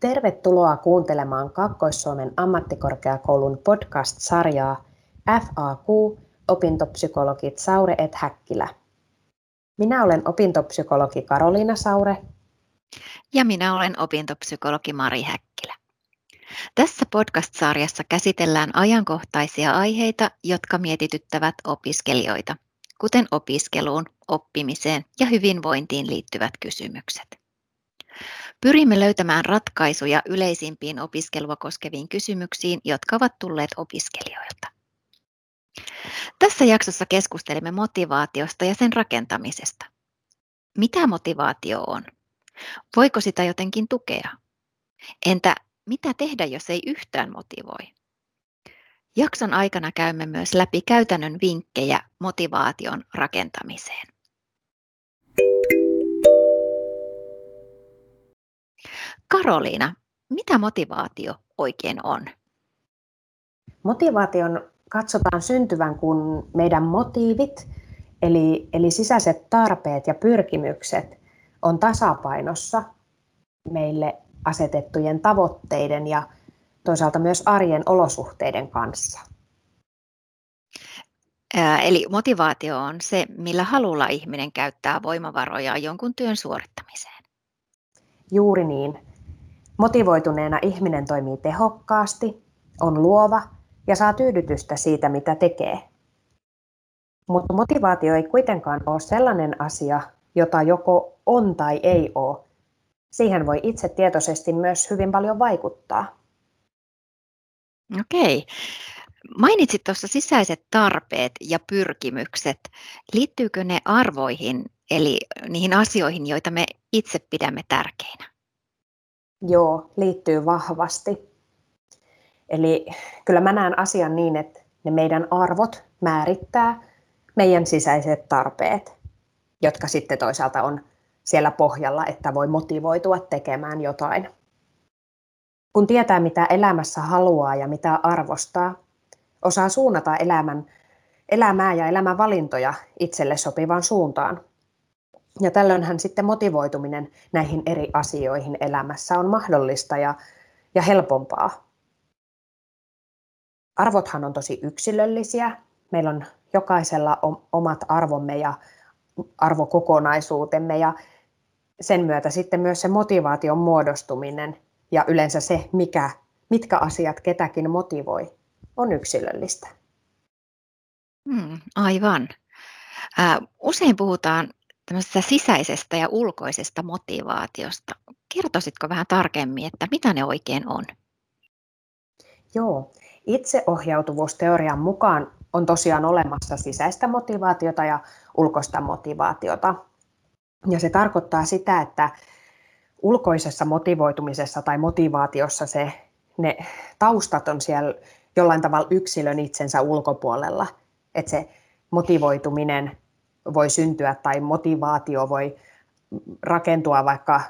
Tervetuloa kuuntelemaan Kaakkois-Suomen ammattikorkeakoulun podcast-sarjaa FAQ opintopsykologit Saure et Häkkilä. Minä olen opintopsykologi Karoliina Saure. Ja minä olen opintopsykologi Mari Häkkilä. Tässä podcast-sarjassa käsitellään ajankohtaisia aiheita, jotka mietityttävät opiskelijoita, kuten opiskeluun, oppimiseen ja hyvinvointiin liittyvät kysymykset. Pyrimme löytämään ratkaisuja yleisimpiin opiskelua koskeviin kysymyksiin, jotka ovat tulleet opiskelijoilta. Tässä jaksossa keskustelemme motivaatiosta ja sen rakentamisesta. Mitä motivaatio on? Voiko sitä jotenkin tukea? Entä mitä tehdä, jos ei yhtään motivoi? Jakson aikana käymme myös läpi käytännön vinkkejä motivaation rakentamiseen. Karoliina, mitä motivaatio oikein on? Motivaation katsotaan syntyvän, kun meidän motiivit, eli, eli sisäiset tarpeet ja pyrkimykset on tasapainossa meille asetettujen tavoitteiden ja toisaalta myös arjen olosuhteiden kanssa. Eli motivaatio on se, millä halulla ihminen käyttää voimavaroja jonkun työn suorittamiseen. Juuri niin. Motivoituneena ihminen toimii tehokkaasti, on luova ja saa tyydytystä siitä, mitä tekee. Mutta motivaatio ei kuitenkaan ole sellainen asia, jota joko on tai ei ole. Siihen voi itse tietoisesti myös hyvin paljon vaikuttaa. Okei. Mainitsit tuossa sisäiset tarpeet ja pyrkimykset. Liittyykö ne arvoihin, eli niihin asioihin, joita me itse pidämme tärkeinä? Joo, liittyy vahvasti. Eli kyllä mä näen asian niin, että ne meidän arvot määrittää meidän sisäiset tarpeet, jotka sitten toisaalta on siellä pohjalla, että voi motivoitua tekemään jotain. Kun tietää, mitä elämässä haluaa ja mitä arvostaa, osaa suunnata elämän, elämää ja elämän valintoja itselle sopivaan suuntaan. Ja tällöinhän sitten motivoituminen näihin eri asioihin elämässä on mahdollista ja, ja helpompaa. Arvothan on tosi yksilöllisiä. Meillä on jokaisella omat arvomme ja arvokokonaisuutemme ja sen myötä sitten myös se motivaation muodostuminen ja yleensä se, mikä, mitkä asiat ketäkin motivoi, on yksilöllistä. Hmm, aivan. Usein puhutaan tämmöisestä sisäisestä ja ulkoisesta motivaatiosta. Kertoisitko vähän tarkemmin, että mitä ne oikein on? Joo, itseohjautuvuusteorian mukaan on tosiaan olemassa sisäistä motivaatiota ja ulkoista motivaatiota. Ja se tarkoittaa sitä, että ulkoisessa motivoitumisessa tai motivaatiossa se, ne taustat on siellä jollain tavalla yksilön itsensä ulkopuolella. Että se motivoituminen voi syntyä tai motivaatio voi rakentua vaikka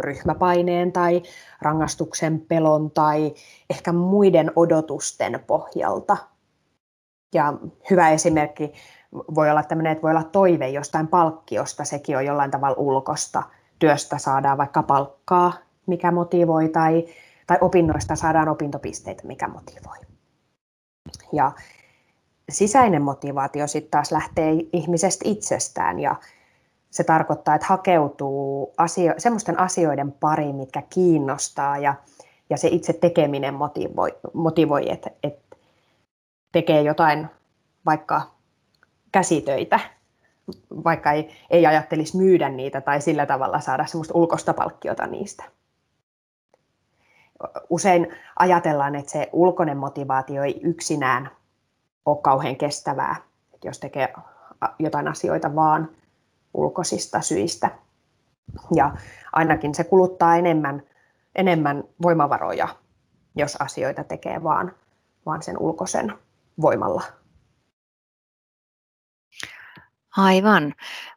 ryhmäpaineen tai rangastuksen pelon tai ehkä muiden odotusten pohjalta. Ja hyvä esimerkki voi olla tämmöinen, että voi olla toive jostain palkkiosta, sekin on jollain tavalla ulkosta. Työstä saadaan vaikka palkkaa, mikä motivoi, tai, tai opinnoista saadaan opintopisteitä, mikä motivoi. Ja sisäinen motivaatio sitten taas lähtee ihmisestä itsestään ja se tarkoittaa, että hakeutuu asio- semmoisten asioiden pariin, mitkä kiinnostaa ja, ja se itse tekeminen motivoi, motivoi että et tekee jotain vaikka käsitöitä, vaikka ei, ei ajattelisi myydä niitä tai sillä tavalla saada semmoista ulkoista palkkiota niistä. Usein ajatellaan, että se ulkoinen motivaatio ei yksinään ole kauhean kestävää, että jos tekee jotain asioita vaan ulkoisista syistä. Ja ainakin se kuluttaa enemmän, enemmän voimavaroja, jos asioita tekee vaan, vaan sen ulkoisen voimalla. Aivan,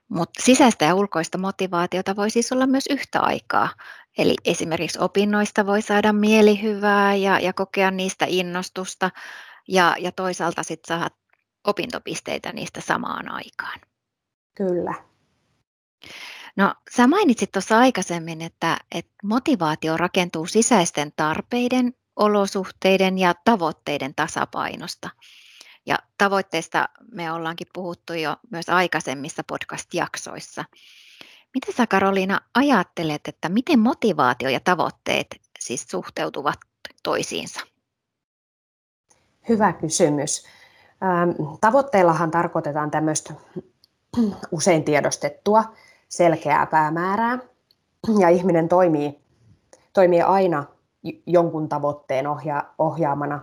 mutta sisäistä ja ulkoista motivaatiota voi siis olla myös yhtä aikaa. Eli esimerkiksi opinnoista voi saada mielihyvää ja, ja kokea niistä innostusta, ja, ja toisaalta sitten saat opintopisteitä niistä samaan aikaan. Kyllä. No, sä mainitsit tuossa aikaisemmin, että, että motivaatio rakentuu sisäisten tarpeiden, olosuhteiden ja tavoitteiden tasapainosta. Ja tavoitteista me ollaankin puhuttu jo myös aikaisemmissa podcast-jaksoissa. Mitä sä Karoliina ajattelet, että miten motivaatio ja tavoitteet siis suhteutuvat toisiinsa? Hyvä kysymys. Tavoitteellahan tarkoitetaan tämmöistä usein tiedostettua selkeää päämäärää, ja ihminen toimii, toimii aina jonkun tavoitteen ohja, ohjaamana.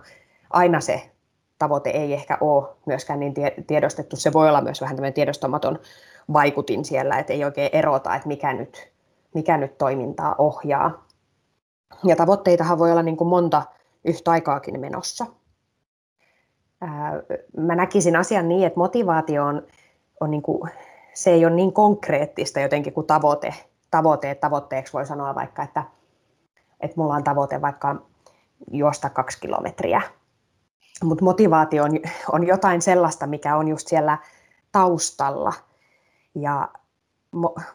Aina se tavoite ei ehkä ole myöskään niin tiedostettu. Se voi olla myös vähän tämmöinen tiedostamaton vaikutin siellä, että ei oikein erota, että mikä nyt, mikä nyt toimintaa ohjaa. Ja tavoitteitahan voi olla niin kuin monta yhtä aikaakin menossa. Mä näkisin asian niin, että motivaatio on, on niin kuin, se ei ole niin konkreettista jotenkin kuin tavoite. tavoite tavoitteeksi voi sanoa vaikka, että, että mulla on tavoite vaikka juosta kaksi kilometriä. Mutta motivaatio on, on jotain sellaista, mikä on just siellä taustalla. Ja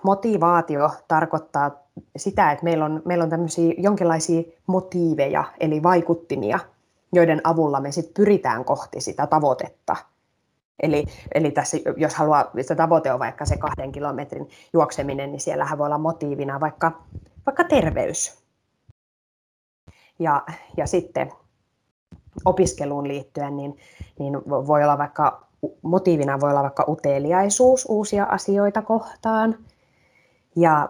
motivaatio tarkoittaa sitä, että meillä on, meillä on tämmöisiä jonkinlaisia motiiveja, eli vaikuttimia, joiden avulla me sit pyritään kohti sitä tavoitetta. Eli, eli tässä, jos haluaa, se tavoite on vaikka se kahden kilometrin juokseminen, niin siellähän voi olla motiivina vaikka, vaikka terveys. Ja, ja sitten opiskeluun liittyen, niin, niin voi olla vaikka motiivina voi olla vaikka uteliaisuus uusia asioita kohtaan. Ja,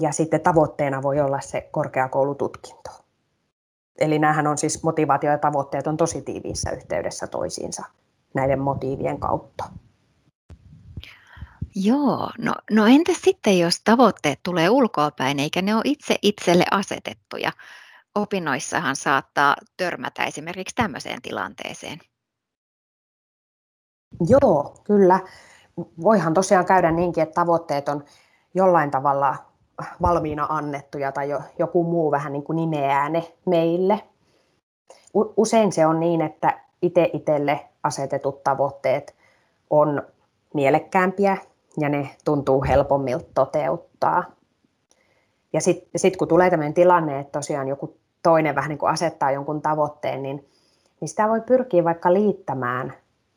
ja sitten tavoitteena voi olla se korkeakoulututkinto. Eli näähän on siis motivaatio ja tavoitteet on tosi tiiviissä yhteydessä toisiinsa näiden motiivien kautta. Joo, no, no entäs sitten jos tavoitteet tulee ulkoapäin eikä ne ole itse itselle asetettuja? Opinnoissahan saattaa törmätä esimerkiksi tämmöiseen tilanteeseen. Joo, kyllä. Voihan tosiaan käydä niinkin, että tavoitteet on jollain tavalla valmiina annettuja tai jo, joku muu vähän niin kuin nimeää ne meille. Usein se on niin, että itse itselle asetetut tavoitteet on mielekkäämpiä ja ne tuntuu helpommilta toteuttaa. Ja sitten sit kun tulee tämmöinen tilanne, että tosiaan joku toinen vähän niin kuin asettaa jonkun tavoitteen, niin, niin sitä voi pyrkiä vaikka liittämään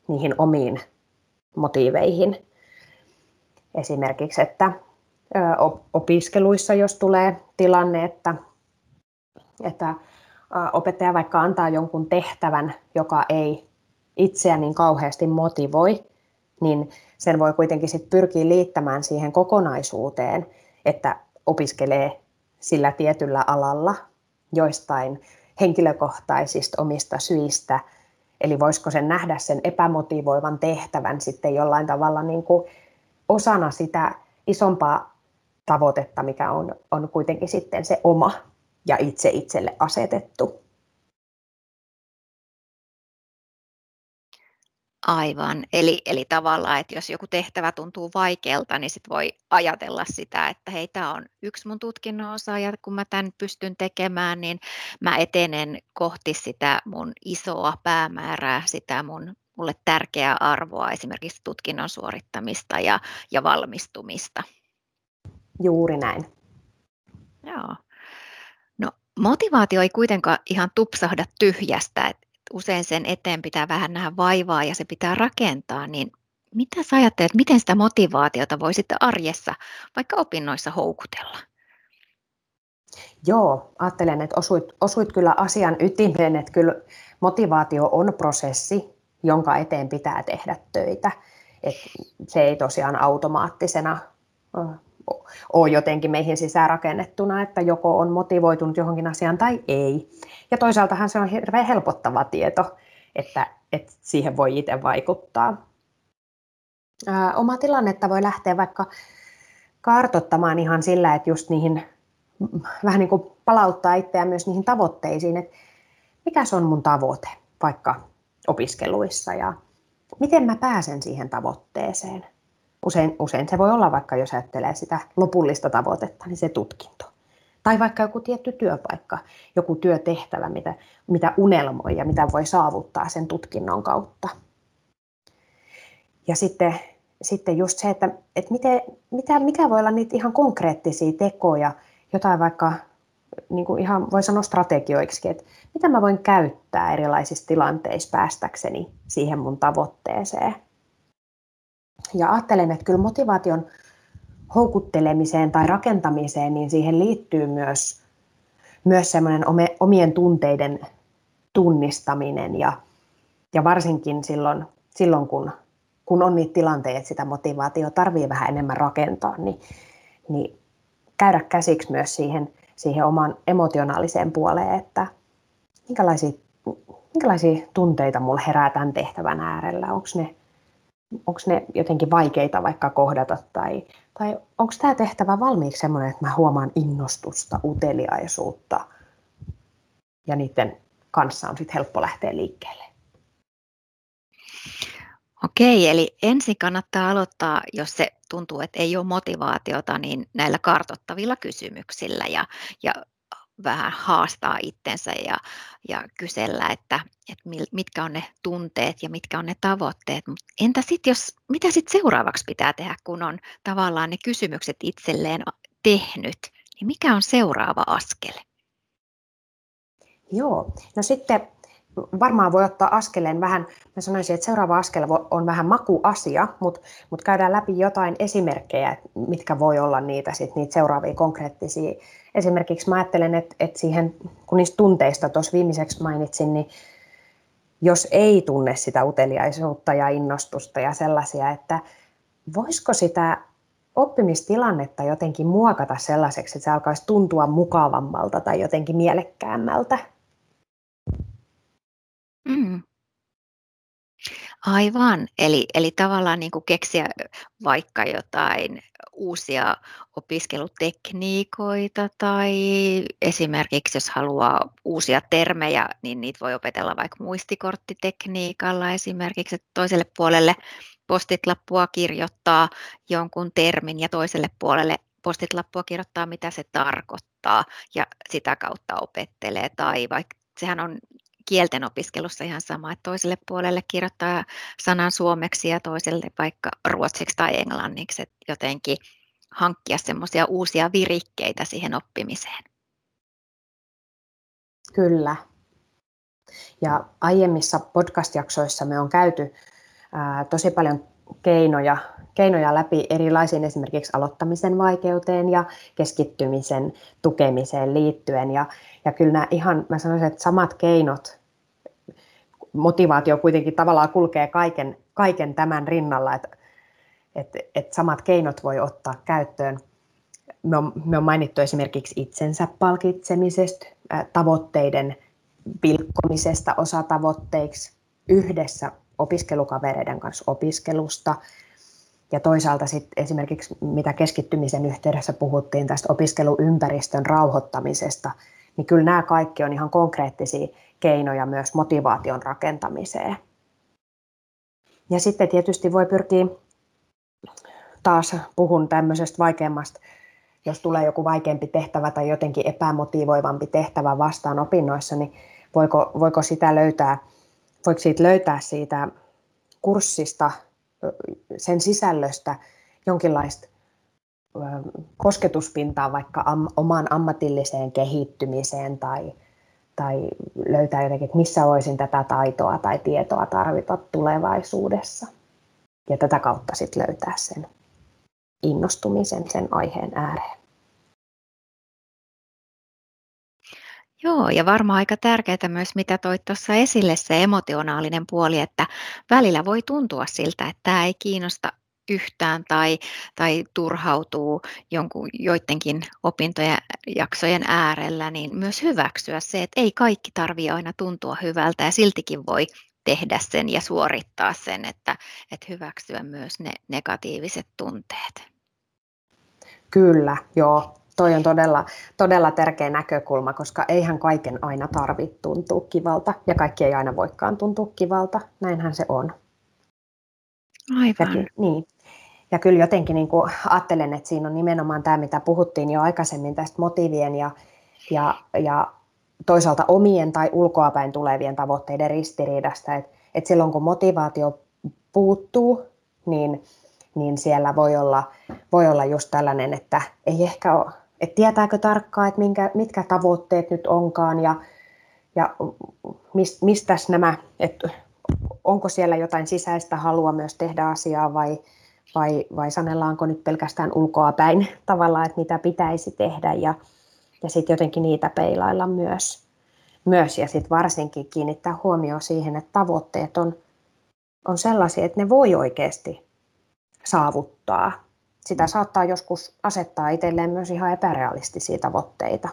niihin omiin motiiveihin. Esimerkiksi, että opiskeluissa, jos tulee tilanne, että, että opettaja vaikka antaa jonkun tehtävän, joka ei itseä niin kauheasti motivoi, niin sen voi kuitenkin sit pyrkiä liittämään siihen kokonaisuuteen, että opiskelee sillä tietyllä alalla joistain henkilökohtaisista omista syistä. Eli voisiko sen nähdä sen epämotivoivan tehtävän sitten jollain tavalla niin kuin osana sitä isompaa tavoitetta, mikä on, on kuitenkin sitten se oma ja itse itselle asetettu. Aivan. Eli, eli tavallaan, että jos joku tehtävä tuntuu vaikealta, niin sit voi ajatella sitä, että hei, tämä on yksi mun tutkinnon osa, ja kun mä tämän pystyn tekemään, niin mä etenen kohti sitä mun isoa päämäärää, sitä mun mulle tärkeää arvoa, esimerkiksi tutkinnon suorittamista ja, ja valmistumista. Juuri näin. Joo. No, motivaatio ei kuitenkaan ihan tupsahda tyhjästä. Et usein sen eteen pitää vähän nähdä vaivaa ja se pitää rakentaa, niin mitä sä ajattelet, miten sitä motivaatiota voi sitten arjessa, vaikka opinnoissa houkutella? Joo, ajattelen, että osuit, osuit kyllä asian ytimeen, että kyllä motivaatio on prosessi, jonka eteen pitää tehdä töitä. että se ei tosiaan automaattisena ole jotenkin meihin sisäänrakennettuna, että joko on motivoitunut johonkin asiaan tai ei. Ja toisaaltahan se on hirveän helpottava tieto, että, että siihen voi itse vaikuttaa. Ää, oma tilannetta voi lähteä vaikka kartottamaan ihan sillä, että just niihin vähän niin kuin palauttaa itseään myös niihin tavoitteisiin, että mikä se on mun tavoite vaikka opiskeluissa ja miten mä pääsen siihen tavoitteeseen. Usein, usein se voi olla vaikka, jos ajattelee sitä lopullista tavoitetta, niin se tutkinto. Tai vaikka joku tietty työpaikka, joku työtehtävä, mitä, mitä unelmoi ja mitä voi saavuttaa sen tutkinnon kautta. Ja sitten sitten just se, että, että miten, mitä, mikä voi olla niitä ihan konkreettisia tekoja, jotain vaikka niin kuin ihan voi sanoa strategioiksi, että mitä mä voin käyttää erilaisissa tilanteissa päästäkseni siihen mun tavoitteeseen. Ja ajattelen, että kyllä motivaation houkuttelemiseen tai rakentamiseen, niin siihen liittyy myös, myös semmoinen omien tunteiden tunnistaminen ja, ja varsinkin silloin, silloin kun, kun on niitä tilanteita, että sitä motivaatiota tarvii vähän enemmän rakentaa, niin, niin käydä käsiksi myös siihen, siihen oman emotionaaliseen puoleen, että minkälaisia, minkälaisia tunteita mulla herää tämän tehtävän äärellä, onko ne, onko ne jotenkin vaikeita vaikka kohdata tai, tai onko tämä tehtävä valmiiksi sellainen, että mä huomaan innostusta, uteliaisuutta ja niiden kanssa on sitten helppo lähteä liikkeelle. Okei, eli ensin kannattaa aloittaa, jos se tuntuu, että ei ole motivaatiota, niin näillä kartottavilla kysymyksillä ja, ja vähän haastaa itsensä ja, ja kysellä, että, että mitkä on ne tunteet ja mitkä on ne tavoitteet. Mut entä sitten, jos, mitä sitten seuraavaksi pitää tehdä, kun on tavallaan ne kysymykset itselleen tehnyt, niin mikä on seuraava askel? Joo, no sitten varmaan voi ottaa askeleen vähän, mä sanoisin, että seuraava askel on vähän makuasia, mutta, mutta käydään läpi jotain esimerkkejä, mitkä voi olla niitä, sit, niitä seuraavia konkreettisia. Esimerkiksi mä ajattelen, että, että siihen, kun niistä tunteista tuossa viimeiseksi mainitsin, niin jos ei tunne sitä uteliaisuutta ja innostusta ja sellaisia, että voisiko sitä oppimistilannetta jotenkin muokata sellaiseksi, että se alkaisi tuntua mukavammalta tai jotenkin mielekkäämmältä Mm. Aivan. Eli, eli tavallaan niin kuin keksiä vaikka jotain uusia opiskelutekniikoita tai esimerkiksi jos haluaa uusia termejä, niin niitä voi opetella vaikka muistikorttitekniikalla esimerkiksi, että toiselle puolelle postitlappua kirjoittaa jonkun termin ja toiselle puolelle postitlappua kirjoittaa, mitä se tarkoittaa ja sitä kautta opettelee tai vaikka sehän on kielten opiskelussa ihan sama, että toiselle puolelle kirjoittaa sanan suomeksi ja toiselle vaikka ruotsiksi tai englanniksi, että jotenkin hankkia semmoisia uusia virikkeitä siihen oppimiseen. Kyllä. Ja aiemmissa podcast-jaksoissa me on käyty ää, tosi paljon keinoja, keinoja läpi erilaisiin esimerkiksi aloittamisen vaikeuteen ja keskittymisen tukemiseen liittyen. Ja, ja kyllä nämä ihan, mä sanoisin, että samat keinot, motivaatio kuitenkin tavallaan kulkee kaiken, kaiken tämän rinnalla, että, että, että samat keinot voi ottaa käyttöön. Me on, me on mainittu esimerkiksi itsensä palkitsemisesta, tavoitteiden pilkkomisesta osatavoitteiksi, yhdessä opiskelukavereiden kanssa opiskelusta, ja toisaalta sitten esimerkiksi, mitä keskittymisen yhteydessä puhuttiin tästä opiskeluympäristön rauhoittamisesta, niin kyllä nämä kaikki on ihan konkreettisia keinoja myös motivaation rakentamiseen. Ja sitten tietysti voi pyrkiä, taas puhun tämmöisestä vaikeammasta, jos tulee joku vaikeampi tehtävä tai jotenkin epämotivoivampi tehtävä vastaan opinnoissa, niin voiko, voiko sitä löytää, voiko siitä löytää siitä kurssista, sen sisällöstä jonkinlaista kosketuspintaa vaikka am, omaan ammatilliseen kehittymiseen tai, tai löytää jotenkin, että missä voisin tätä taitoa tai tietoa tarvita tulevaisuudessa. Ja tätä kautta sitten löytää sen innostumisen sen aiheen ääreen. Joo, ja varmaan aika tärkeää myös, mitä toit tuossa esille, se emotionaalinen puoli, että välillä voi tuntua siltä, että tämä ei kiinnosta yhtään tai, tai turhautuu jonkun, joidenkin opintojen jaksojen äärellä, niin myös hyväksyä se, että ei kaikki tarvitse aina tuntua hyvältä ja siltikin voi tehdä sen ja suorittaa sen, että, että hyväksyä myös ne negatiiviset tunteet. Kyllä, joo. Toi on todella, todella tärkeä näkökulma, koska eihän kaiken aina tarvitse tuntua kivalta ja kaikki ei aina voikaan tuntua kivalta. Näinhän se on. Aivan. Ja, niin. Ja kyllä jotenkin niin kuin ajattelen, että siinä on nimenomaan tämä, mitä puhuttiin jo aikaisemmin tästä motiivien ja, ja, ja toisaalta omien tai ulkoapäin tulevien tavoitteiden ristiriidasta. Että, että silloin kun motivaatio puuttuu, niin, niin siellä voi olla, voi olla just tällainen, että ei ehkä ole, että tietääkö tarkkaan, että minkä, mitkä tavoitteet nyt onkaan ja, ja mis, mistä nämä, että onko siellä jotain sisäistä halua myös tehdä asiaa vai, vai, vai sanellaanko nyt pelkästään ulkoa päin tavallaan, että mitä pitäisi tehdä ja, ja sitten jotenkin niitä peilailla myös. myös. Ja sitten varsinkin kiinnittää huomioon siihen, että tavoitteet on, on sellaisia, että ne voi oikeasti saavuttaa. Sitä saattaa joskus asettaa itselleen myös ihan epärealistisia tavoitteita,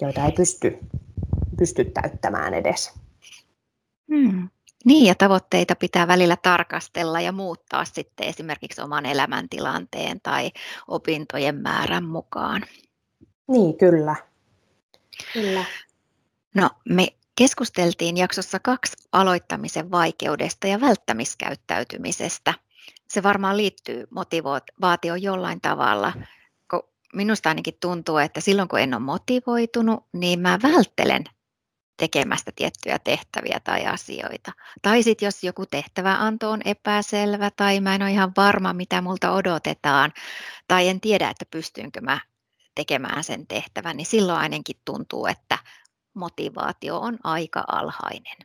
joita ei pysty, pysty täyttämään edes. Hmm. Niin, ja tavoitteita pitää välillä tarkastella ja muuttaa sitten esimerkiksi oman elämäntilanteen tai opintojen määrän mukaan. Niin, kyllä. kyllä. No, me keskusteltiin jaksossa kaksi aloittamisen vaikeudesta ja välttämiskäyttäytymisestä. Se varmaan liittyy motivaatioon jollain tavalla. Minusta ainakin tuntuu, että silloin kun en ole motivoitunut, niin mä välttelen tekemästä tiettyjä tehtäviä tai asioita. Tai sitten jos joku tehtäväanto on epäselvä tai mä en ole ihan varma, mitä multa odotetaan, tai en tiedä, että pystynkö mä tekemään sen tehtävän, niin silloin ainakin tuntuu, että motivaatio on aika alhainen.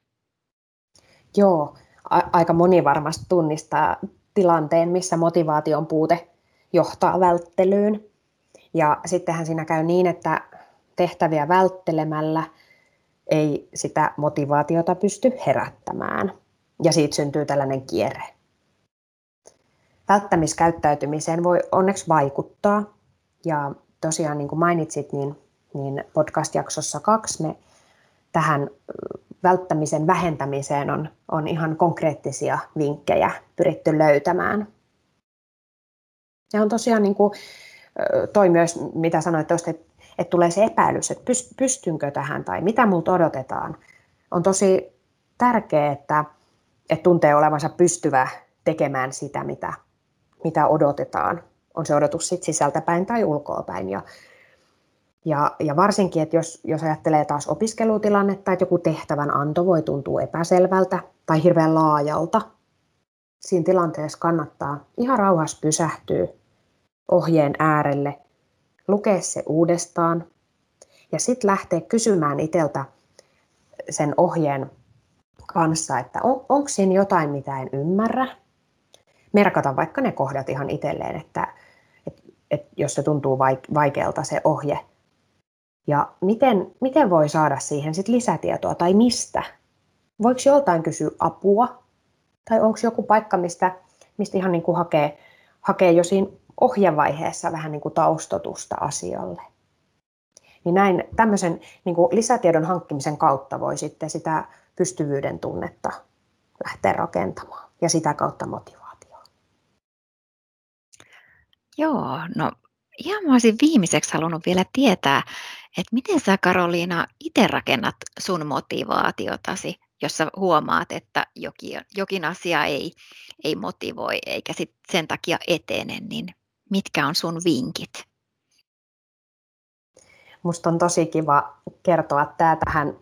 Joo, a- aika moni varmasti tunnistaa tilanteen, missä motivaation puute johtaa välttelyyn. Ja sittenhän siinä käy niin, että tehtäviä välttelemällä – ei sitä motivaatiota pysty herättämään. Ja siitä syntyy tällainen kierre. Välttämiskäyttäytymiseen voi onneksi vaikuttaa. Ja tosiaan niin kuin mainitsit, niin, niin podcast-jaksossa kaksi me tähän välttämisen vähentämiseen on, on ihan konkreettisia vinkkejä pyritty löytämään. Ja on tosiaan niin kuin, toi myös, mitä sanoit tuosta, että tulee se epäilys, että pystynkö tähän tai mitä multa odotetaan. On tosi tärkeää, että, että tuntee olevansa pystyvä tekemään sitä, mitä, mitä odotetaan. On se odotus sit sisältäpäin tai ulkoapäin. Ja, ja, ja varsinkin, että jos, jos ajattelee taas opiskelutilannetta, että joku tehtävän anto voi tuntua epäselvältä tai hirveän laajalta, siinä tilanteessa kannattaa ihan rauhassa pysähtyä ohjeen äärelle lukea se uudestaan ja sitten lähteä kysymään itseltä sen ohjeen kanssa, että on, onko siinä jotain, mitä en ymmärrä. Merkata vaikka ne kohdat ihan itselleen, että, että, että jos se tuntuu vaikealta se ohje. Ja miten, miten voi saada siihen sit lisätietoa tai mistä? Voiko joltain kysyä apua? Tai onko joku paikka, mistä, mistä ihan niin kuin hakee, hakee jo siinä ohjevaiheessa vähän niin kuin taustotusta asialle. Niin näin tämmöisen niin kuin lisätiedon hankkimisen kautta voi sitten sitä pystyvyyden tunnetta lähteä rakentamaan ja sitä kautta motivaatioa. Joo, no ihan mä olisin viimeiseksi halunnut vielä tietää, että miten sä Karoliina itse rakennat sun motivaatiotasi, jos sä huomaat, että jokin, jokin asia ei, ei motivoi eikä sit sen takia etene, niin mitkä on sun vinkit? Musta on tosi kiva kertoa tämä tähän,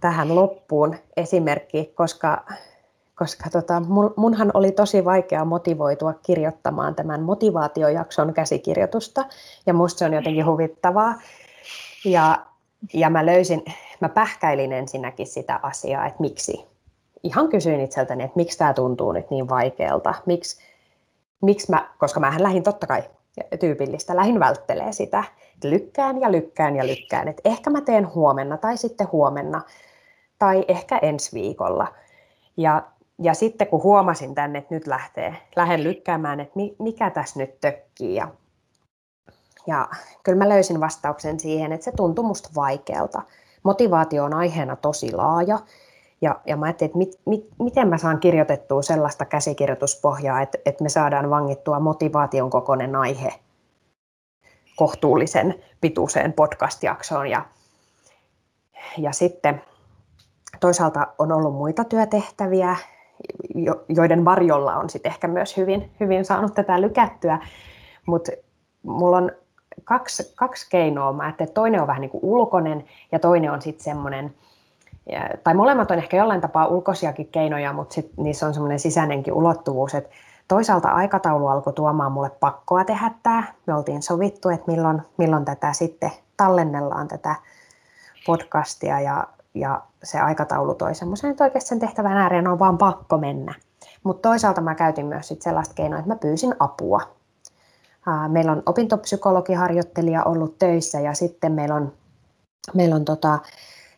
tähän loppuun esimerkki, koska, koska tota, munhan oli tosi vaikea motivoitua kirjoittamaan tämän motivaatiojakson käsikirjoitusta, ja musta se on jotenkin huvittavaa. Ja, ja mä löysin, mä pähkäilin ensinnäkin sitä asiaa, että miksi. Ihan kysyin itseltäni, että miksi tämä tuntuu nyt niin vaikealta, miksi, miksi mä, koska mä lähdin totta kai tyypillistä, lähdin välttelee sitä, lykkään ja lykkään ja lykkään, että ehkä mä teen huomenna tai sitten huomenna tai ehkä ensi viikolla. Ja, ja sitten kun huomasin tänne, että nyt lähtee, lähden lykkäämään, että mikä tässä nyt tökkii ja, ja kyllä mä löysin vastauksen siihen, että se tuntui musta vaikealta. Motivaatio on aiheena tosi laaja ja, ja mä ajattelin, että mit, mit, miten mä saan kirjoitettua sellaista käsikirjoituspohjaa, että, että me saadaan vangittua motivaation kokoinen aihe kohtuullisen pituiseen podcast-jaksoon. Ja, ja sitten toisaalta on ollut muita työtehtäviä, joiden varjolla on sitten ehkä myös hyvin, hyvin saanut tätä lykättyä. Mutta mulla on kaksi, kaksi keinoa. Mä että toinen on vähän niin kuin ulkoinen ja toinen on sitten semmoinen – tai molemmat on ehkä jollain tapaa ulkoisiakin keinoja, mutta sit niissä on semmoinen sisäinenkin ulottuvuus, että Toisaalta aikataulu alkoi tuomaan mulle pakkoa tehdä tämä. Me oltiin sovittu, että milloin, milloin tätä sitten tallennellaan tätä podcastia ja, ja se aikataulu toi semmoisen, että oikeasti sen tehtävän ääreen on vaan pakko mennä. Mutta toisaalta mä käytin myös sit sellaista keinoa, että mä pyysin apua. Meillä on opintopsykologiharjoittelija ollut töissä ja sitten meillä on, meillä on tota,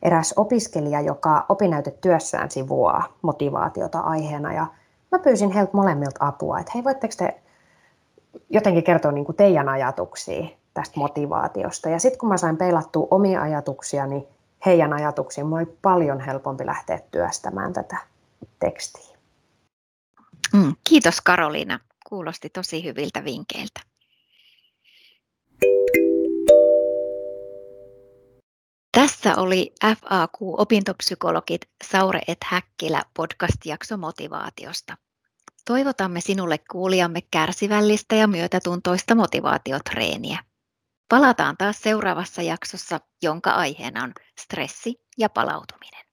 eräs opiskelija, joka opinnäytetyössään sivuaa motivaatiota aiheena ja mä pyysin heiltä molemmilta apua, että hei voitteko te jotenkin kertoa niin kuin teidän ajatuksia tästä motivaatiosta. Ja sitten kun mä sain peilattua omia ajatuksiani heidän ajatuksiin, mulla oli paljon helpompi lähteä työstämään tätä tekstiä. Mm, kiitos Karoliina. Kuulosti tosi hyviltä vinkkeiltä. Tässä oli FAQ-opintopsykologit Saure et Häkkilä podcast-jakso motivaatiosta. Toivotamme sinulle kuulijamme kärsivällistä ja myötätuntoista motivaatiotreeniä. Palataan taas seuraavassa jaksossa, jonka aiheena on stressi ja palautuminen.